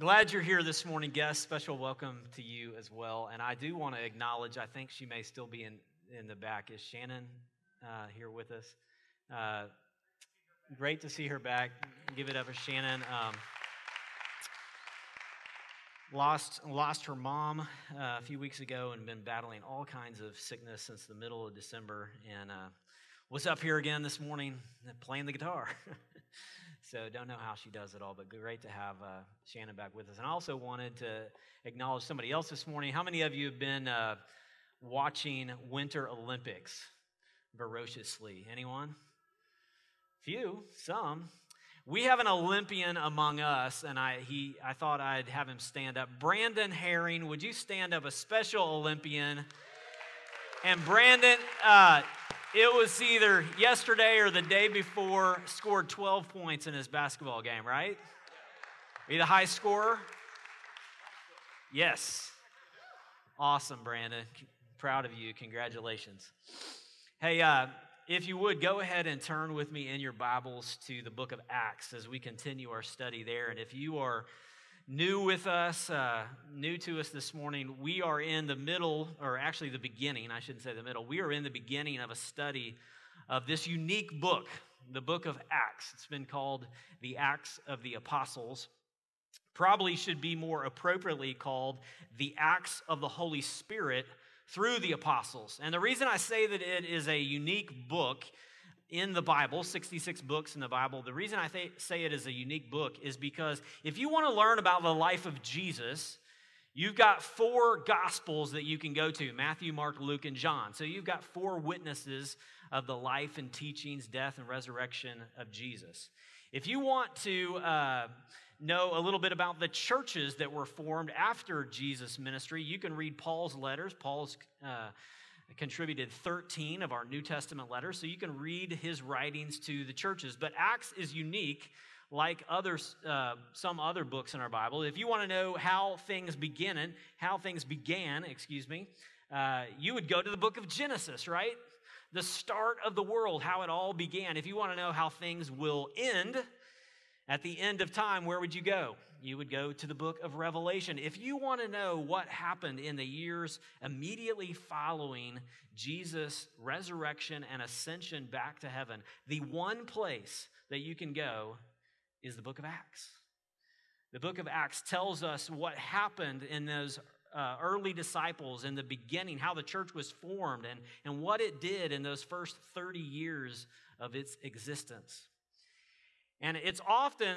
Glad you're here this morning, guest. Special welcome to you as well. And I do want to acknowledge, I think she may still be in, in the back. Is Shannon uh, here with us? Uh, great to see her back. Give it up for Shannon. Um, lost lost her mom uh, a few weeks ago and been battling all kinds of sickness since the middle of December. And uh, was up here again this morning playing the guitar. so don't know how she does it all, but great to have uh, Shannon back with us. And I also wanted to acknowledge somebody else this morning. How many of you have been uh, watching Winter Olympics voraciously? Anyone? Few, some. We have an Olympian among us, and I, he, I thought I'd have him stand up. Brandon Herring, would you stand up? A special Olympian. And Brandon, uh, it was either yesterday or the day before, scored 12 points in his basketball game, right? You the high scorer? Yes. Awesome, Brandon. Proud of you. Congratulations. Hey, uh, if you would, go ahead and turn with me in your Bibles to the book of Acts as we continue our study there. And if you are new with us, uh, new to us this morning, we are in the middle, or actually the beginning, I shouldn't say the middle, we are in the beginning of a study of this unique book, the book of Acts. It's been called the Acts of the Apostles. Probably should be more appropriately called the Acts of the Holy Spirit through the apostles. And the reason I say that it is a unique book in the Bible, 66 books in the Bible, the reason I th- say it is a unique book is because if you want to learn about the life of Jesus, You've got four gospels that you can go to Matthew, Mark, Luke, and John. So you've got four witnesses of the life and teachings, death, and resurrection of Jesus. If you want to uh, know a little bit about the churches that were formed after Jesus' ministry, you can read Paul's letters. Paul's uh, contributed 13 of our New Testament letters, so you can read his writings to the churches. But Acts is unique, like others, uh, some other books in our Bible. If you want to know how things began, how things began, excuse me, uh, you would go to the book of Genesis, right? The start of the world, how it all began. If you want to know how things will end, at the end of time, where would you go? You would go to the book of Revelation. If you want to know what happened in the years immediately following Jesus' resurrection and ascension back to heaven, the one place that you can go is the book of Acts. The book of Acts tells us what happened in those uh, early disciples in the beginning, how the church was formed, and, and what it did in those first 30 years of its existence. And it's often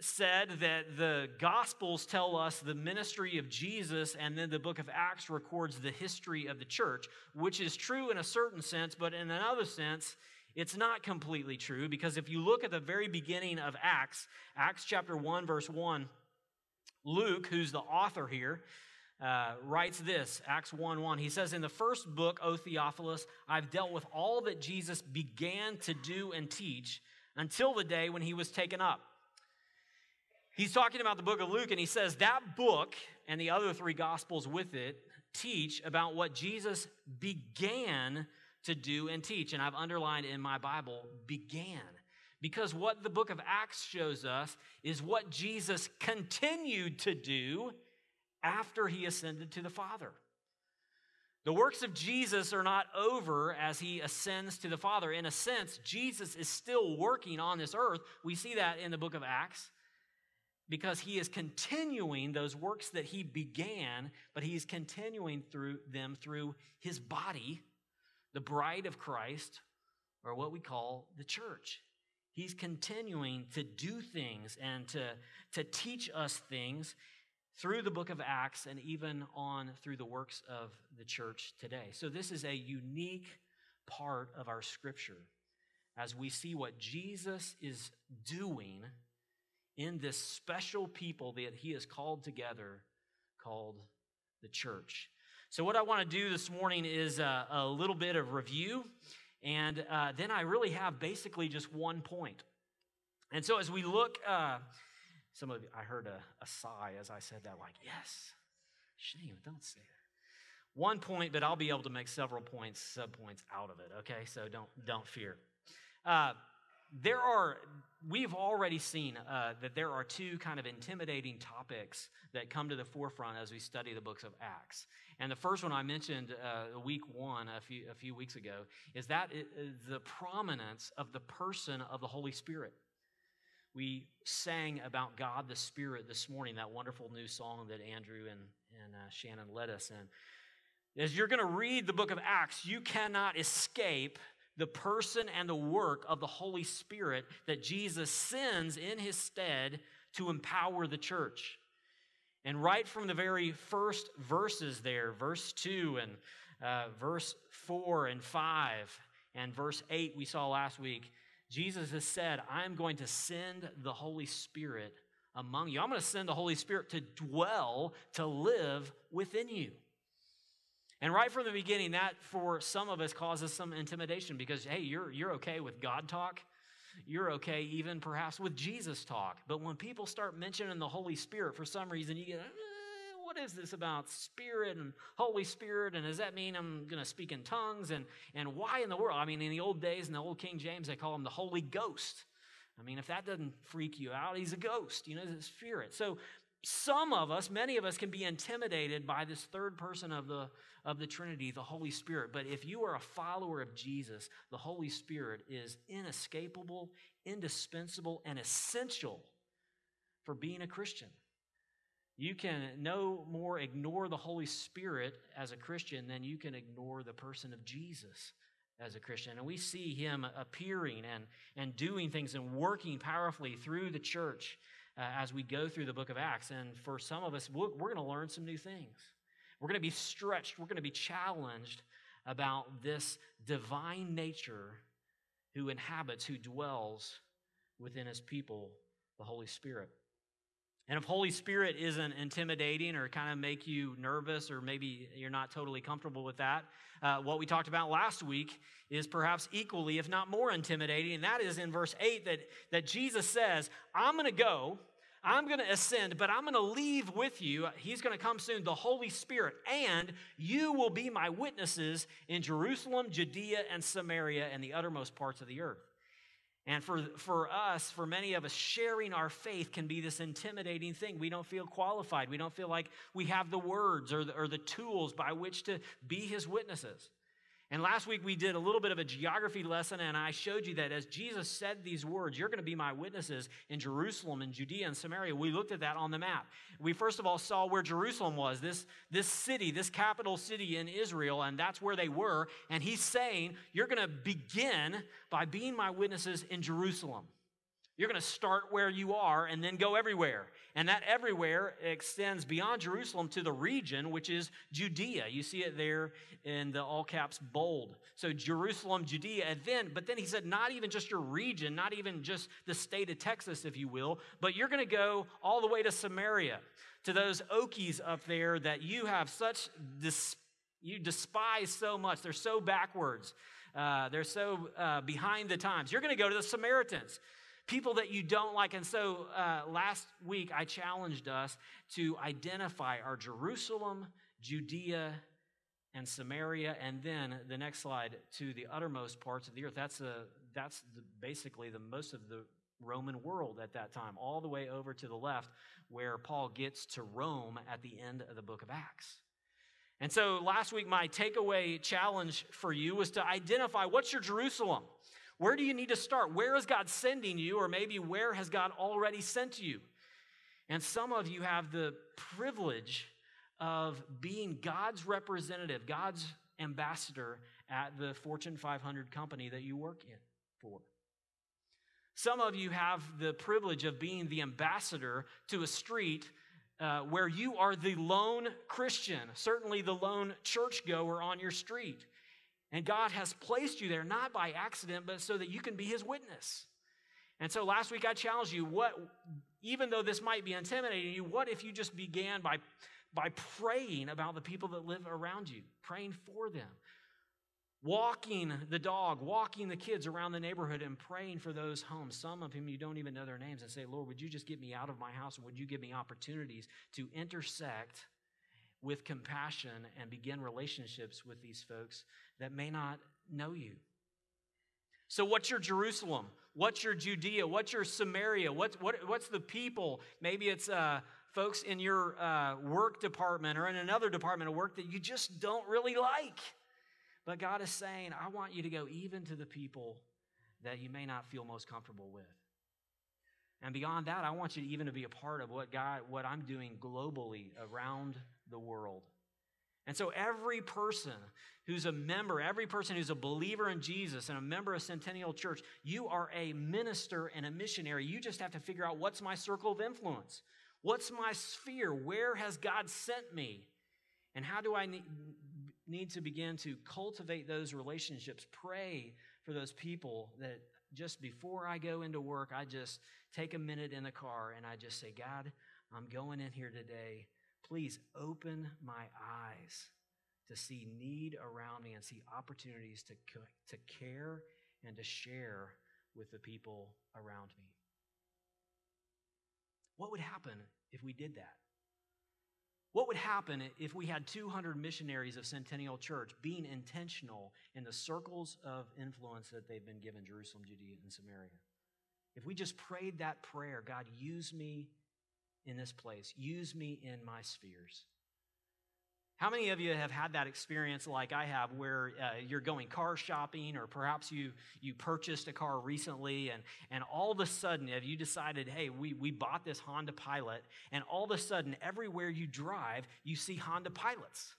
said that the Gospels tell us the ministry of Jesus, and then the book of Acts records the history of the church, which is true in a certain sense, but in another sense, it's not completely true because if you look at the very beginning of Acts, Acts chapter 1, verse 1, Luke, who's the author here, uh, writes this Acts 1 1. He says, In the first book, O Theophilus, I've dealt with all that Jesus began to do and teach until the day when he was taken up. He's talking about the book of Luke, and he says that book and the other three gospels with it teach about what Jesus began to do and teach. And I've underlined in my Bible, began. Because what the book of Acts shows us is what Jesus continued to do after he ascended to the Father. The works of Jesus are not over as he ascends to the Father. In a sense, Jesus is still working on this earth. We see that in the book of Acts because he is continuing those works that he began, but he is continuing through them through his body, the bride of Christ, or what we call the church. He's continuing to do things and to, to teach us things through the book of Acts and even on through the works of the church today. So, this is a unique part of our scripture as we see what Jesus is doing in this special people that he has called together called the church. So, what I want to do this morning is a, a little bit of review, and uh, then I really have basically just one point. And so, as we look, uh, some of you, I heard a, a sigh as I said that, like, yes, shame, don't say that. One point, but I'll be able to make several points, sub points out of it, okay? So don't, don't fear. Uh, there are, we've already seen uh, that there are two kind of intimidating topics that come to the forefront as we study the books of Acts. And the first one I mentioned uh, week one, a few, a few weeks ago, is that it, the prominence of the person of the Holy Spirit. We sang about God the Spirit this morning, that wonderful new song that Andrew and, and uh, Shannon led us in. As you're going to read the book of Acts, you cannot escape the person and the work of the Holy Spirit that Jesus sends in his stead to empower the church. And right from the very first verses there, verse 2 and uh, verse 4 and 5 and verse 8 we saw last week, Jesus has said, I'm going to send the Holy Spirit among you. I'm going to send the Holy Spirit to dwell, to live within you. And right from the beginning, that for some of us causes some intimidation because, hey, you're, you're okay with God talk. You're okay even perhaps with Jesus talk. But when people start mentioning the Holy Spirit, for some reason, you get, eh, is this about Spirit and Holy Spirit? And does that mean I'm going to speak in tongues? And, and why in the world? I mean, in the old days, in the old King James, they call him the Holy Ghost. I mean, if that doesn't freak you out, he's a ghost, you know, a spirit. So some of us, many of us, can be intimidated by this third person of the, of the Trinity, the Holy Spirit. But if you are a follower of Jesus, the Holy Spirit is inescapable, indispensable, and essential for being a Christian. You can no more ignore the Holy Spirit as a Christian than you can ignore the person of Jesus as a Christian. And we see him appearing and, and doing things and working powerfully through the church uh, as we go through the book of Acts. And for some of us, we're, we're going to learn some new things. We're going to be stretched, we're going to be challenged about this divine nature who inhabits, who dwells within his people, the Holy Spirit. And if Holy Spirit isn't intimidating or kind of make you nervous, or maybe you're not totally comfortable with that, uh, what we talked about last week is perhaps equally, if not more intimidating. And that is in verse 8 that, that Jesus says, I'm going to go, I'm going to ascend, but I'm going to leave with you. He's going to come soon, the Holy Spirit, and you will be my witnesses in Jerusalem, Judea, and Samaria, and the uttermost parts of the earth. And for, for us, for many of us, sharing our faith can be this intimidating thing. We don't feel qualified. We don't feel like we have the words or the, or the tools by which to be his witnesses. And last week we did a little bit of a geography lesson, and I showed you that as Jesus said these words, you're going to be my witnesses in Jerusalem and Judea and Samaria. We looked at that on the map. We first of all saw where Jerusalem was, this, this city, this capital city in Israel, and that's where they were. And he's saying, You're going to begin by being my witnesses in Jerusalem. You're going to start where you are and then go everywhere. And that everywhere extends beyond Jerusalem to the region, which is Judea. You see it there in the all caps bold. So Jerusalem, Judea, and then, but then he said, not even just your region, not even just the state of Texas, if you will, but you're going to go all the way to Samaria, to those Okies up there that you have such, dis- you despise so much. They're so backwards. Uh, they're so uh, behind the times. You're going to go to the Samaritans people that you don't like. And so uh, last week, I challenged us to identify our Jerusalem, Judea, and Samaria, and then the next slide to the uttermost parts of the earth. That's, a, that's the, basically the most of the Roman world at that time, all the way over to the left, where Paul gets to Rome at the end of the book of Acts. And so last week, my takeaway challenge for you was to identify what's your Jerusalem? Where do you need to start? Where is God sending you? Or maybe where has God already sent you? And some of you have the privilege of being God's representative, God's ambassador at the Fortune 500 company that you work in for. Some of you have the privilege of being the ambassador to a street uh, where you are the lone Christian, certainly the lone churchgoer on your street. And God has placed you there not by accident, but so that you can be his witness. And so last week I challenged you what even though this might be intimidating you, what if you just began by by praying about the people that live around you, praying for them, walking the dog, walking the kids around the neighborhood and praying for those homes, some of whom you don't even know their names, and say, Lord, would you just get me out of my house? And would you give me opportunities to intersect with compassion and begin relationships with these folks that may not know you. So, what's your Jerusalem? What's your Judea? What's your Samaria? What's, what, what's the people? Maybe it's uh, folks in your uh, work department or in another department of work that you just don't really like. But God is saying, I want you to go even to the people that you may not feel most comfortable with. And beyond that, I want you to even to be a part of what God, what I'm doing globally around the world. And so every person who's a member, every person who's a believer in Jesus and a member of Centennial Church, you are a minister and a missionary. You just have to figure out what's my circle of influence? What's my sphere? Where has God sent me? And how do I need to begin to cultivate those relationships? Pray for those people that just before I go into work, I just take a minute in the car and I just say, God, I'm going in here today Please open my eyes to see need around me and see opportunities to, to care and to share with the people around me. What would happen if we did that? What would happen if we had 200 missionaries of Centennial Church being intentional in the circles of influence that they've been given Jerusalem, Judea, and Samaria? If we just prayed that prayer, God, use me in this place. Use me in my spheres. How many of you have had that experience like I have where uh, you're going car shopping or perhaps you, you purchased a car recently and, and all of a sudden have you decided, hey, we, we bought this Honda Pilot and all of a sudden everywhere you drive, you see Honda Pilots.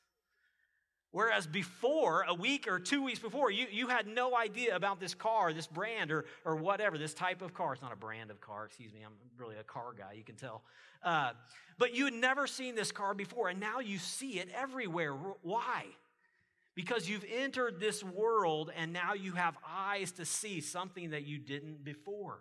Whereas before, a week or two weeks before, you, you had no idea about this car, this brand, or, or whatever, this type of car. It's not a brand of car, excuse me. I'm really a car guy, you can tell. Uh, but you had never seen this car before, and now you see it everywhere. Why? Because you've entered this world, and now you have eyes to see something that you didn't before.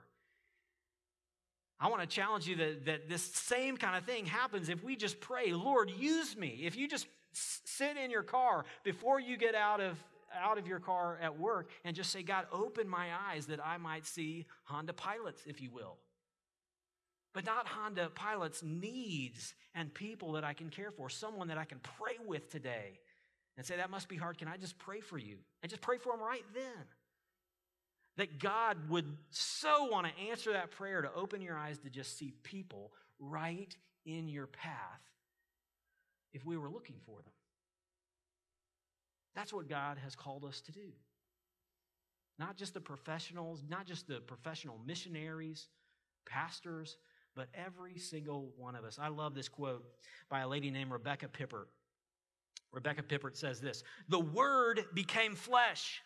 I want to challenge you that, that this same kind of thing happens if we just pray, Lord, use me. If you just sit in your car before you get out of out of your car at work and just say, God, open my eyes that I might see Honda pilots, if you will. But not Honda pilots, needs and people that I can care for, someone that I can pray with today and say, that must be hard. Can I just pray for you? And just pray for them right then. That God would so want to answer that prayer to open your eyes to just see people right in your path if we were looking for them. That's what God has called us to do. Not just the professionals, not just the professional missionaries, pastors, but every single one of us. I love this quote by a lady named Rebecca Pippert. Rebecca Pippert says this The Word became flesh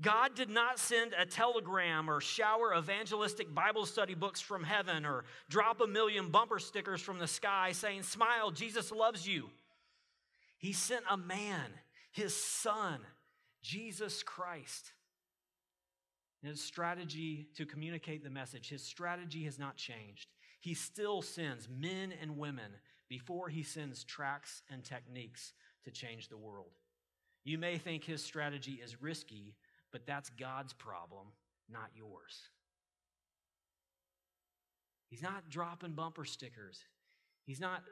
God did not send a telegram or shower evangelistic Bible study books from heaven or drop a million bumper stickers from the sky saying, Smile, Jesus loves you. He sent a man, his son, Jesus Christ. His strategy to communicate the message, his strategy has not changed. He still sends men and women before he sends tracks and techniques to change the world. You may think his strategy is risky, but that's God's problem, not yours. He's not dropping bumper stickers. He's not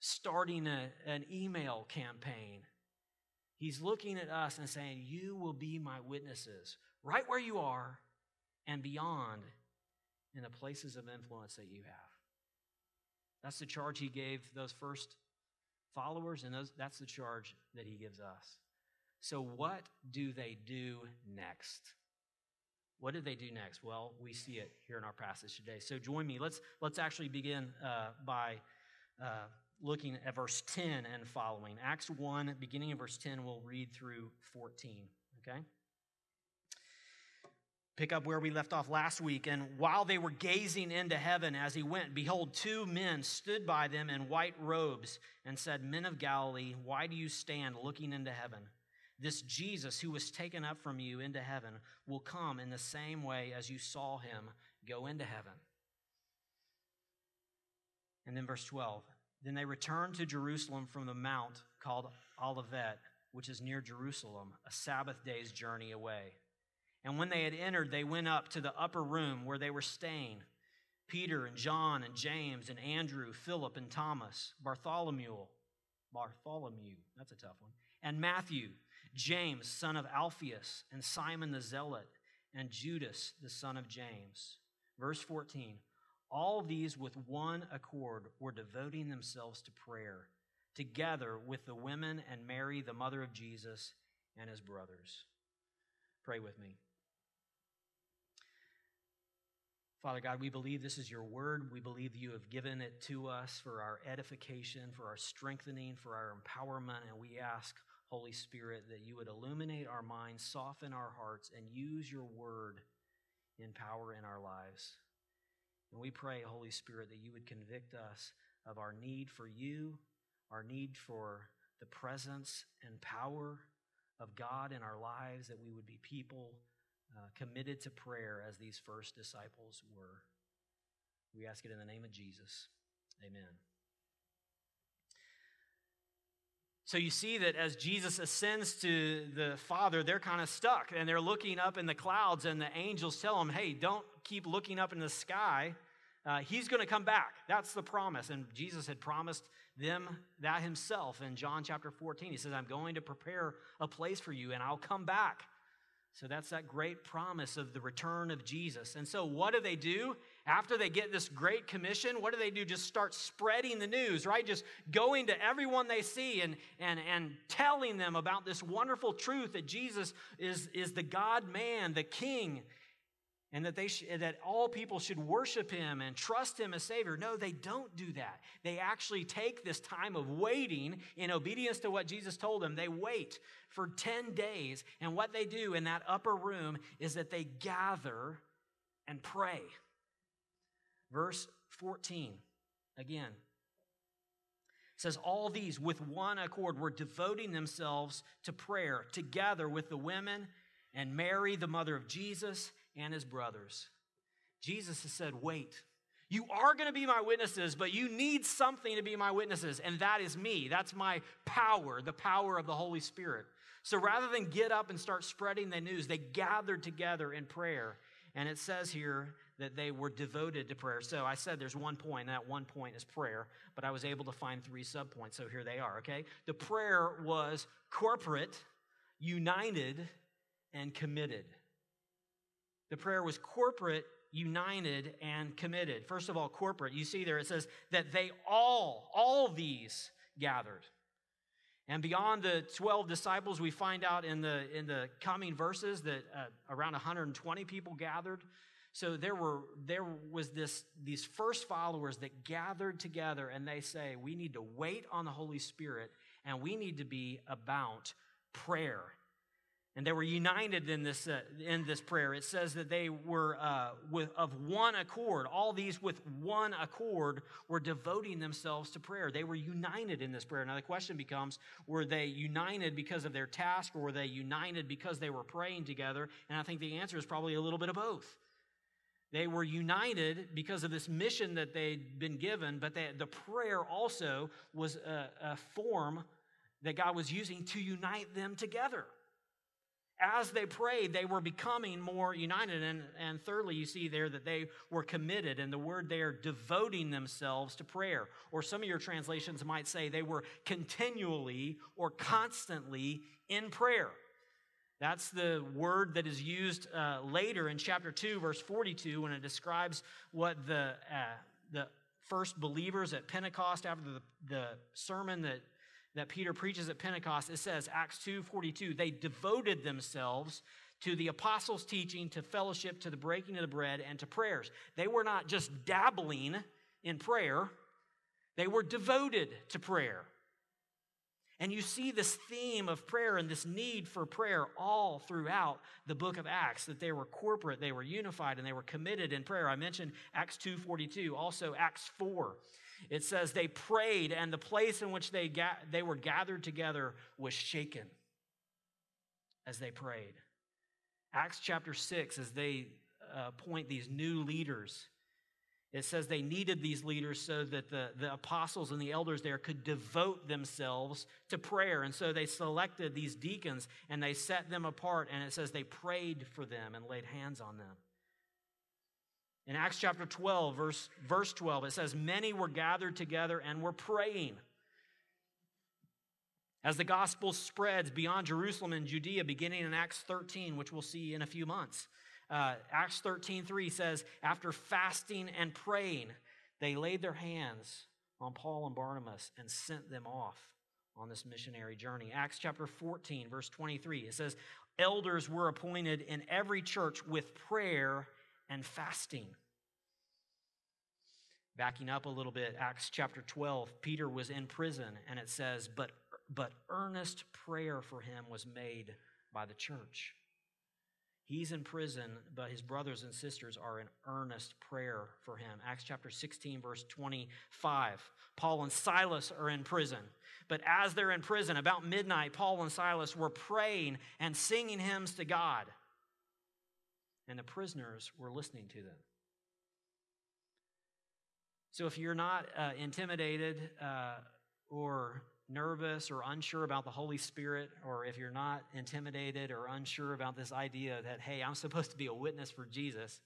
starting a, an email campaign. He's looking at us and saying, You will be my witnesses right where you are and beyond in the places of influence that you have. That's the charge he gave those first followers, and those, that's the charge that he gives us. So, what do they do next? What do they do next? Well, we see it here in our passage today. So, join me. Let's, let's actually begin uh, by uh, looking at verse 10 and following. Acts 1, beginning of verse 10, we'll read through 14. Okay? Pick up where we left off last week. And while they were gazing into heaven as he went, behold, two men stood by them in white robes and said, Men of Galilee, why do you stand looking into heaven? This Jesus who was taken up from you into heaven will come in the same way as you saw him go into heaven. And then verse 12. Then they returned to Jerusalem from the mount called Olivet, which is near Jerusalem, a Sabbath day's journey away. And when they had entered, they went up to the upper room where they were staying. Peter and John and James and Andrew, Philip and Thomas, Bartholomew, Bartholomew, that's a tough one, and Matthew James, son of Alphaeus, and Simon the Zealot, and Judas, the son of James. Verse 14 All these with one accord were devoting themselves to prayer, together with the women and Mary, the mother of Jesus, and his brothers. Pray with me. Father God, we believe this is your word. We believe you have given it to us for our edification, for our strengthening, for our empowerment. And we ask, Holy Spirit, that you would illuminate our minds, soften our hearts, and use your word in power in our lives. And we pray, Holy Spirit, that you would convict us of our need for you, our need for the presence and power of God in our lives, that we would be people uh, committed to prayer as these first disciples were. We ask it in the name of Jesus. Amen. So you see that as Jesus ascends to the Father, they're kind of stuck and they're looking up in the clouds, and the angels tell them, hey, don't keep looking up in the sky. Uh, he's going to come back. That's the promise. And Jesus had promised them that himself in John chapter 14. He says, I'm going to prepare a place for you, and I'll come back. So that's that great promise of the return of Jesus. And so, what do they do after they get this great commission? What do they do? Just start spreading the news, right? Just going to everyone they see and, and, and telling them about this wonderful truth that Jesus is, is the God man, the King, and that, they sh- that all people should worship him and trust him as Savior. No, they don't do that. They actually take this time of waiting in obedience to what Jesus told them. They wait for 10 days, and what they do in that upper room is that they gather and pray. Verse 14, again, says, All these with one accord were devoting themselves to prayer together with the women and Mary, the mother of Jesus and his brothers. Jesus has said, Wait. You are going to be my witnesses, but you need something to be my witnesses, and that is me. That's my power, the power of the Holy Spirit. So rather than get up and start spreading the news, they gathered together in prayer. And it says here that they were devoted to prayer. So I said there's one point, and that one point is prayer, but I was able to find three subpoints. So here they are, okay? The prayer was corporate, united, and committed. The prayer was corporate, united, and committed. First of all, corporate. You see there it says that they all, all these gathered. And beyond the 12 disciples, we find out in the, in the coming verses that uh, around 120 people gathered. So there were there was this these first followers that gathered together and they say we need to wait on the Holy Spirit and we need to be about prayer and they were united in this, uh, in this prayer. It says that they were uh, with, of one accord. All these with one accord were devoting themselves to prayer. They were united in this prayer. Now the question becomes were they united because of their task or were they united because they were praying together? And I think the answer is probably a little bit of both. They were united because of this mission that they'd been given, but they, the prayer also was a, a form that God was using to unite them together as they prayed, they were becoming more united. And, and thirdly, you see there that they were committed, and the word there, devoting themselves to prayer. Or some of your translations might say they were continually or constantly in prayer. That's the word that is used uh, later in chapter 2, verse 42, when it describes what the, uh, the first believers at Pentecost, after the, the sermon that that Peter preaches at Pentecost, it says, Acts 2:42, they devoted themselves to the apostles' teaching, to fellowship, to the breaking of the bread, and to prayers. They were not just dabbling in prayer, they were devoted to prayer. And you see this theme of prayer and this need for prayer all throughout the book of Acts that they were corporate, they were unified, and they were committed in prayer. I mentioned Acts 2:42, also Acts 4 it says they prayed, and the place in which they, ga- they were gathered together was shaken as they prayed. Acts chapter 6, as they uh, appoint these new leaders, it says they needed these leaders so that the, the apostles and the elders there could devote themselves to prayer. And so they selected these deacons and they set them apart. And it says they prayed for them and laid hands on them. In Acts chapter 12, verse, verse 12, it says, Many were gathered together and were praying. As the gospel spreads beyond Jerusalem and Judea, beginning in Acts 13, which we'll see in a few months, Uh, Acts 13 3 says, After fasting and praying, they laid their hands on Paul and Barnabas and sent them off on this missionary journey. Acts chapter 14, verse 23, it says, Elders were appointed in every church with prayer and fasting. Backing up a little bit, Acts chapter 12, Peter was in prison, and it says, But, but earnest prayer for him was made by the church. He's in prison, but his brothers and sisters are in earnest prayer for him. Acts chapter 16, verse 25. Paul and Silas are in prison. But as they're in prison, about midnight, Paul and Silas were praying and singing hymns to God. And the prisoners were listening to them. So if you're not uh, intimidated uh, or nervous or unsure about the Holy Spirit, or if you're not intimidated or unsure about this idea that, hey, I'm supposed to be a witness for Jesus,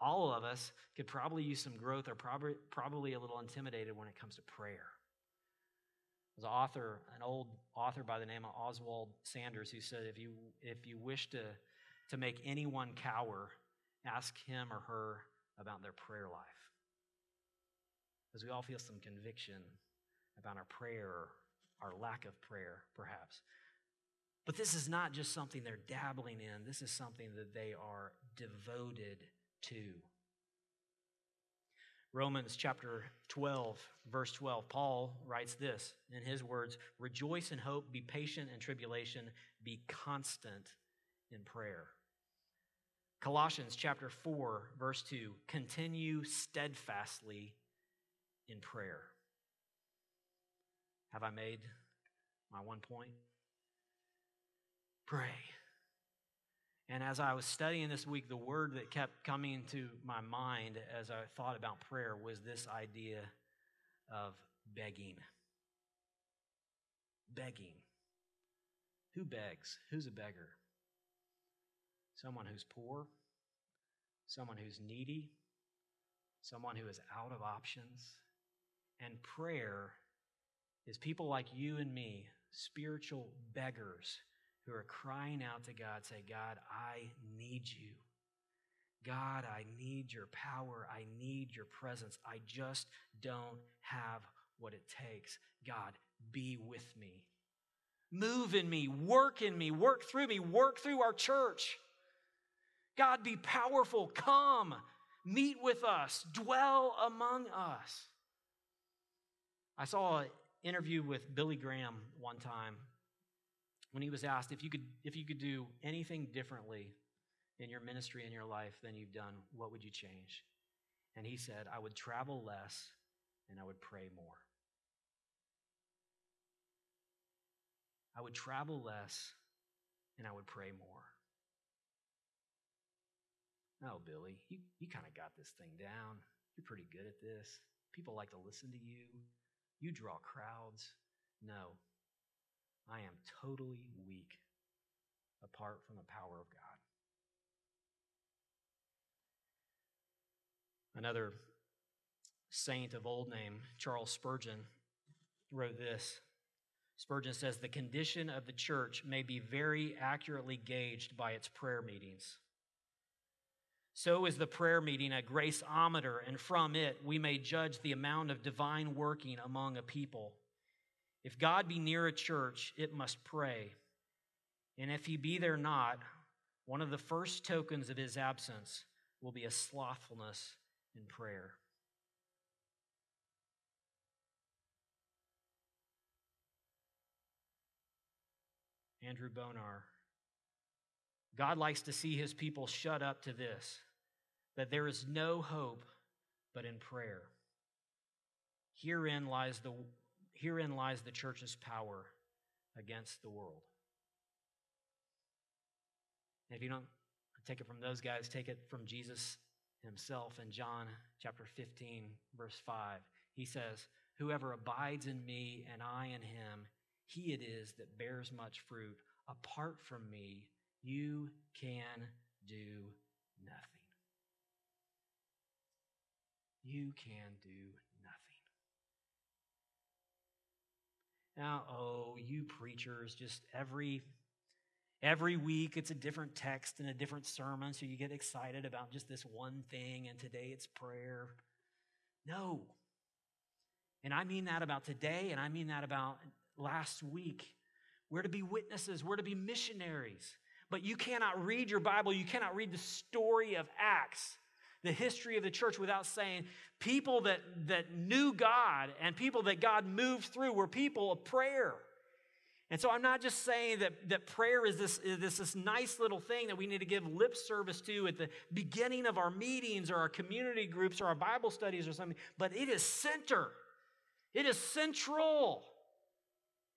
all of us could probably use some growth or probably, probably a little intimidated when it comes to prayer. There's an author, an old author by the name of Oswald Sanders, who said, if you, if you wish to, to make anyone cower, ask him or her about their prayer life. Because we all feel some conviction about our prayer our lack of prayer, perhaps. But this is not just something they're dabbling in, this is something that they are devoted to. Romans chapter 12, verse 12, Paul writes this in his words Rejoice in hope, be patient in tribulation, be constant in prayer. Colossians chapter 4, verse 2, continue steadfastly in prayer. Have I made my one point? Pray. And as I was studying this week, the word that kept coming to my mind as I thought about prayer was this idea of begging. Begging. Who begs? Who's a beggar? Someone who's poor, someone who's needy, someone who is out of options. And prayer is people like you and me, spiritual beggars who are crying out to God, say, God, I need you. God, I need your power. I need your presence. I just don't have what it takes. God, be with me. Move in me, work in me, work through me, work through our church. God, be powerful. Come, meet with us, dwell among us. I saw interview with Billy Graham one time when he was asked if you could if you could do anything differently in your ministry in your life than you've done, what would you change? And he said, I would travel less and I would pray more. I would travel less and I would pray more. Oh, Billy, you, you kind of got this thing down. You're pretty good at this. People like to listen to you. You draw crowds. No, I am totally weak apart from the power of God. Another saint of old name, Charles Spurgeon, wrote this. Spurgeon says, The condition of the church may be very accurately gauged by its prayer meetings. So is the prayer meeting a graceometer, and from it we may judge the amount of divine working among a people. If God be near a church, it must pray. And if he be there not, one of the first tokens of his absence will be a slothfulness in prayer. Andrew Bonar. God likes to see his people shut up to this that there is no hope but in prayer. Herein lies the, herein lies the church's power against the world. And if you don't take it from those guys, take it from Jesus himself in John chapter 15, verse 5. He says, Whoever abides in me and I in him, he it is that bears much fruit. Apart from me, you can do nothing you can do nothing. Now, oh, you preachers, just every Every week it's a different text and a different sermon, so you get excited about just this one thing, and today it's prayer. No. And I mean that about today, and I mean that about last week. We're to be witnesses, we're to be missionaries. But you cannot read your Bible, you cannot read the story of Acts, the history of the church, without saying people that, that knew God and people that God moved through were people of prayer. And so I'm not just saying that, that prayer is this, is this, this nice little thing that we need to give lip service to at the beginning of our meetings or our community groups or our Bible studies or something, but it is center. It is central.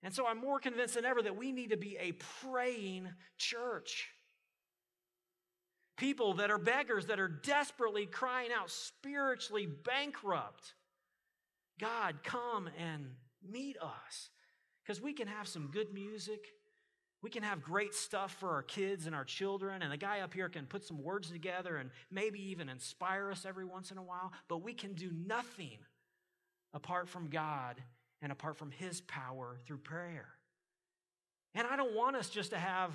And so I'm more convinced than ever that we need to be a praying church. People that are beggars, that are desperately crying out, spiritually bankrupt. God, come and meet us. Because we can have some good music. We can have great stuff for our kids and our children, and the guy up here can put some words together and maybe even inspire us every once in a while, but we can do nothing apart from God and apart from His power through prayer. And I don't want us just to have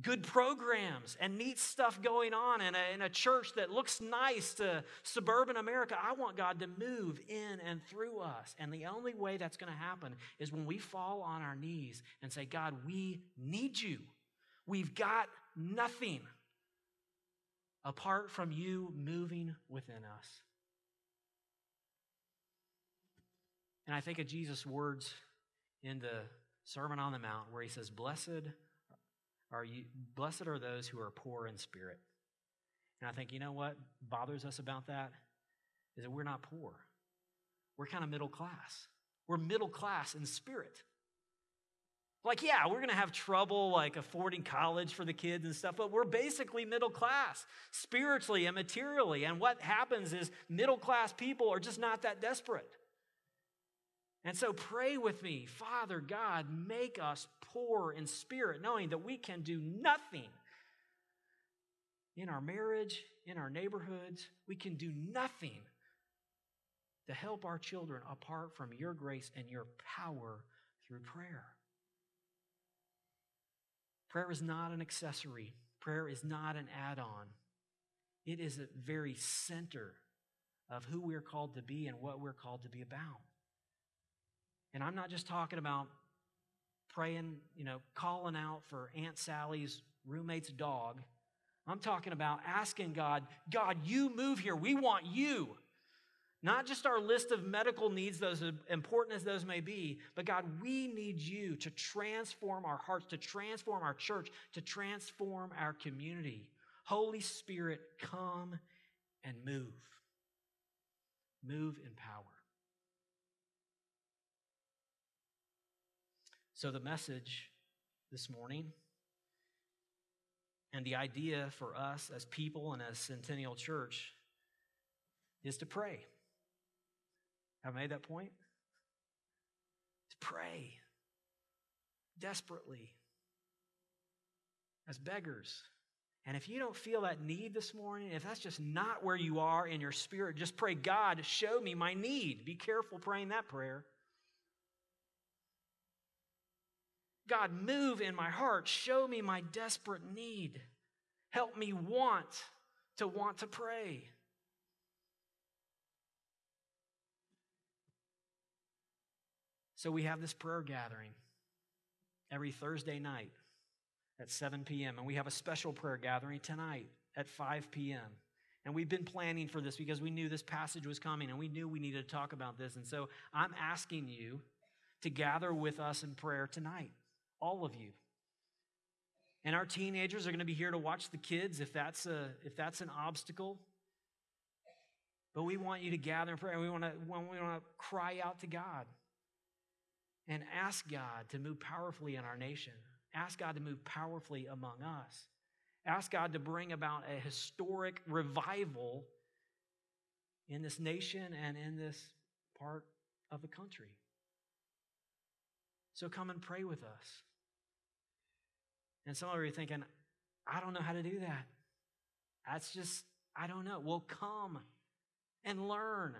good programs and neat stuff going on in a, in a church that looks nice to suburban America. I want God to move in and through us. And the only way that's going to happen is when we fall on our knees and say, God, we need you. We've got nothing apart from you moving within us. And I think of Jesus' words in the Sermon on the Mount where he says, Blessed are you blessed are those who are poor in spirit. And I think, you know what bothers us about that? Is that we're not poor. We're kind of middle class. We're middle class in spirit. Like, yeah, we're going to have trouble like affording college for the kids and stuff, but we're basically middle class spiritually and materially. And what happens is middle class people are just not that desperate. And so pray with me, Father God, make us poor in spirit, knowing that we can do nothing in our marriage, in our neighborhoods. We can do nothing to help our children apart from your grace and your power through prayer. Prayer is not an accessory, prayer is not an add on. It is the very center of who we're called to be and what we're called to be about. And I'm not just talking about praying, you know, calling out for Aunt Sally's roommate's dog. I'm talking about asking God, God, you move here. We want you. Not just our list of medical needs, those important as those may be, but God, we need you to transform our hearts, to transform our church, to transform our community. Holy Spirit, come and move. Move in power. So, the message this morning and the idea for us as people and as Centennial Church is to pray. Have I made that point? To pray desperately as beggars. And if you don't feel that need this morning, if that's just not where you are in your spirit, just pray, God, show me my need. Be careful praying that prayer. God, move in my heart. Show me my desperate need. Help me want to want to pray. So we have this prayer gathering every Thursday night at 7 p.m. And we have a special prayer gathering tonight at 5 p.m. And we've been planning for this because we knew this passage was coming and we knew we needed to talk about this. And so I'm asking you to gather with us in prayer tonight all of you. And our teenagers are going to be here to watch the kids if that's, a, if that's an obstacle. But we want you to gather and pray. We want to, we want to cry out to God and ask God to move powerfully in our nation. Ask God to move powerfully among us. Ask God to bring about a historic revival in this nation and in this part of the country. So come and pray with us. And some of you are thinking, I don't know how to do that. That's just, I don't know. Well, come and learn.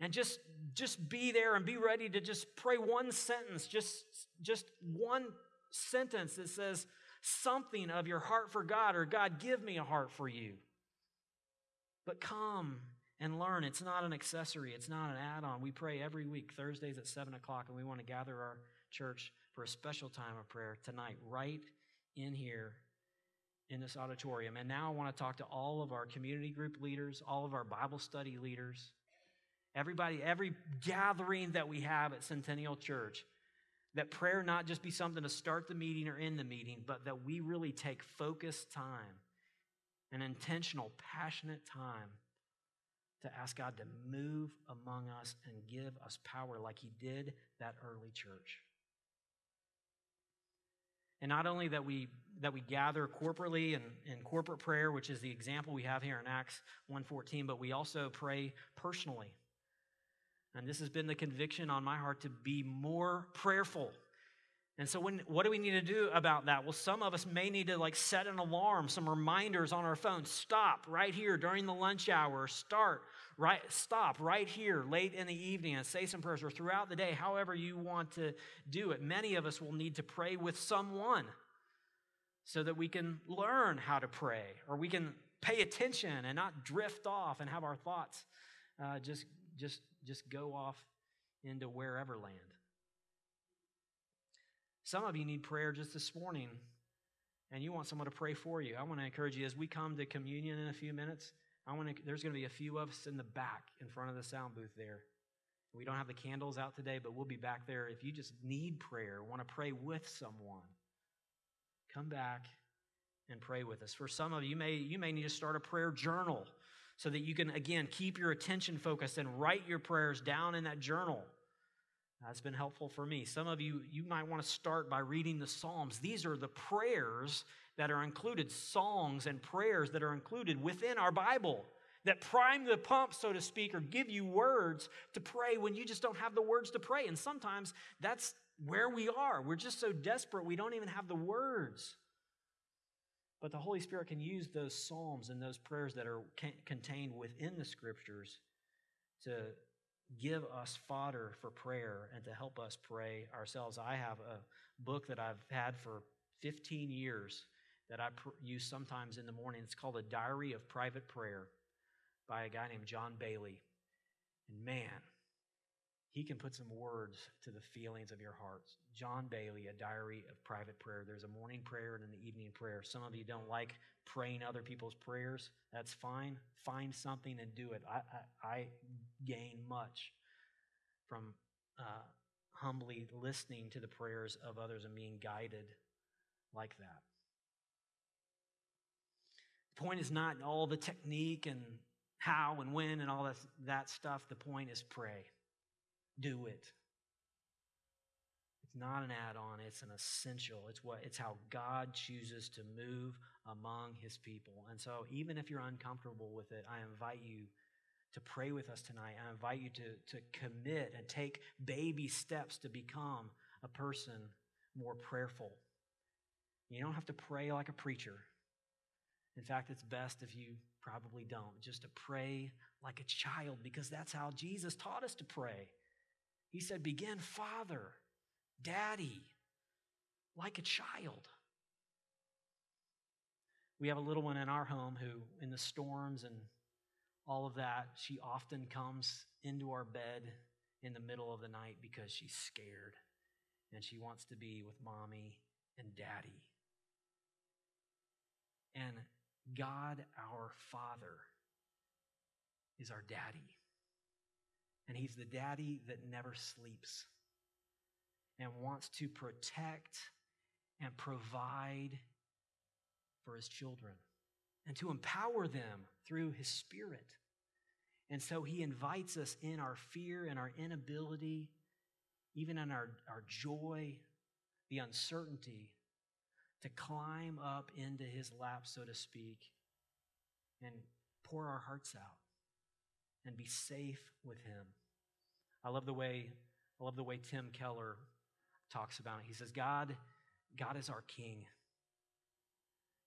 And just, just be there and be ready to just pray one sentence, just, just one sentence that says something of your heart for God or God, give me a heart for you. But come and learn. It's not an accessory, it's not an add on. We pray every week, Thursdays at 7 o'clock, and we want to gather our church for a special time of prayer tonight, right in here in this auditorium. And now I want to talk to all of our community group leaders, all of our Bible study leaders, everybody, every gathering that we have at Centennial Church. That prayer not just be something to start the meeting or end the meeting, but that we really take focused time, an intentional, passionate time to ask God to move among us and give us power like He did that early church. And not only that we that we gather corporately and in corporate prayer, which is the example we have here in Acts 1:14, but we also pray personally. And this has been the conviction on my heart to be more prayerful and so when what do we need to do about that? Well, some of us may need to like set an alarm, some reminders on our phone. Stop right here during the lunch hour. Start right stop right here late in the evening and say some prayers or throughout the day, however you want to do it. Many of us will need to pray with someone so that we can learn how to pray or we can pay attention and not drift off and have our thoughts uh, just just just go off into wherever land. Some of you need prayer just this morning, and you want someone to pray for you. I want to encourage you as we come to communion in a few minutes. I want to, there's going to be a few of us in the back in front of the sound booth there. We don't have the candles out today, but we'll be back there. If you just need prayer, want to pray with someone, come back and pray with us. For some of you, you may, you may need to start a prayer journal so that you can, again, keep your attention focused and write your prayers down in that journal. That's been helpful for me. Some of you, you might want to start by reading the Psalms. These are the prayers that are included, songs and prayers that are included within our Bible that prime the pump, so to speak, or give you words to pray when you just don't have the words to pray. And sometimes that's where we are. We're just so desperate, we don't even have the words. But the Holy Spirit can use those psalms and those prayers that are contained within the scriptures to give us fodder for prayer and to help us pray ourselves. I have a book that I've had for 15 years that I pr- use sometimes in the morning. It's called A Diary of Private Prayer by a guy named John Baillie. And man, he can put some words to the feelings of your hearts. John Baillie, A Diary of Private Prayer. There's a morning prayer and an evening prayer. Some of you don't like praying other people's prayers. That's fine. Find something and do it. I, I, I gain much from uh, humbly listening to the prayers of others and being guided like that. The point is not all the technique and how and when and all that, that stuff. The point is pray do it. It's not an add-on, it's an essential. It's what it's how God chooses to move among his people. And so even if you're uncomfortable with it, I invite you to pray with us tonight. I invite you to, to commit and take baby steps to become a person more prayerful. You don't have to pray like a preacher. In fact, it's best if you probably don't, just to pray like a child, because that's how Jesus taught us to pray. He said, Begin, Father, Daddy, like a child. We have a little one in our home who, in the storms and all of that, she often comes into our bed in the middle of the night because she's scared and she wants to be with mommy and daddy. And God, our Father, is our daddy. And he's the daddy that never sleeps and wants to protect and provide for his children and to empower them through his spirit. And so he invites us in our fear and our inability, even in our, our joy, the uncertainty, to climb up into his lap, so to speak, and pour our hearts out and be safe with him. I love the way I love the way Tim Keller talks about it. He says, God, God is our king.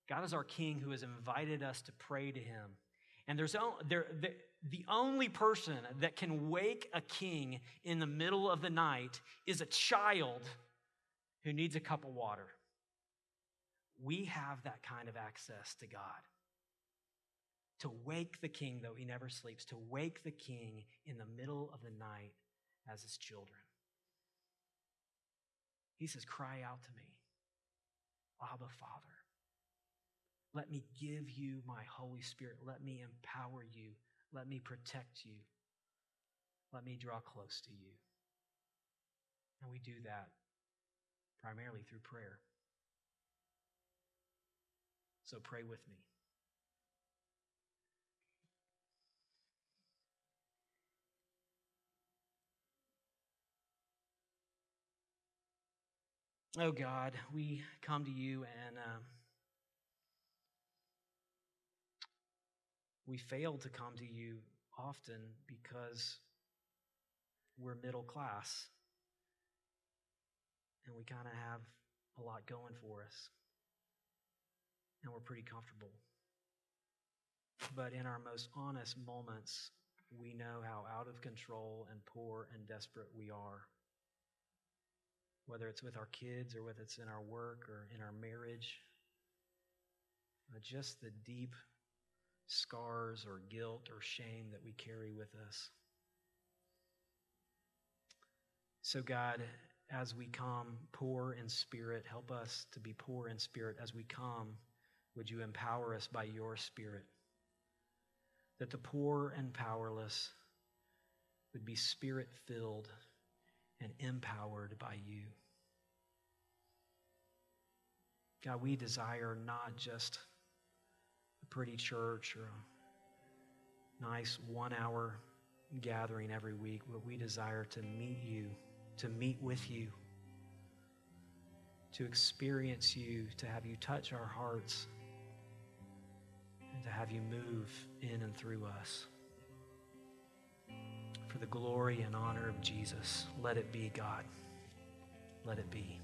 God is our king who has invited us to pray to him. And there's there, the, the only person that can wake a king in the middle of the night is a child who needs a cup of water. we have that kind of access to God. To wake the king, though he never sleeps, to wake the king in the middle of the night as his children. He says, Cry out to me, Abba, Father. Let me give you my Holy Spirit. Let me empower you. Let me protect you. Let me draw close to you. And we do that primarily through prayer. So pray with me. Oh God, we come to you and um, we fail to come to you often because we're middle class and we kind of have a lot going for us and we're pretty comfortable. But in our most honest moments, we know how out of control and poor and desperate we are. Whether it's with our kids or whether it's in our work or in our marriage, just the deep scars or guilt or shame that we carry with us. So, God, as we come poor in spirit, help us to be poor in spirit as we come would you empower us by your Spirit? That the poor and powerless would be spirit filled and empowered by you. God, we desire not just pretty church or a nice one hour gathering every week, but we desire to meet you, to meet with you, to experience you, to have you touch our hearts and to have you move in and through us. For the glory and honor of Jesus, let it be, God. Let it be.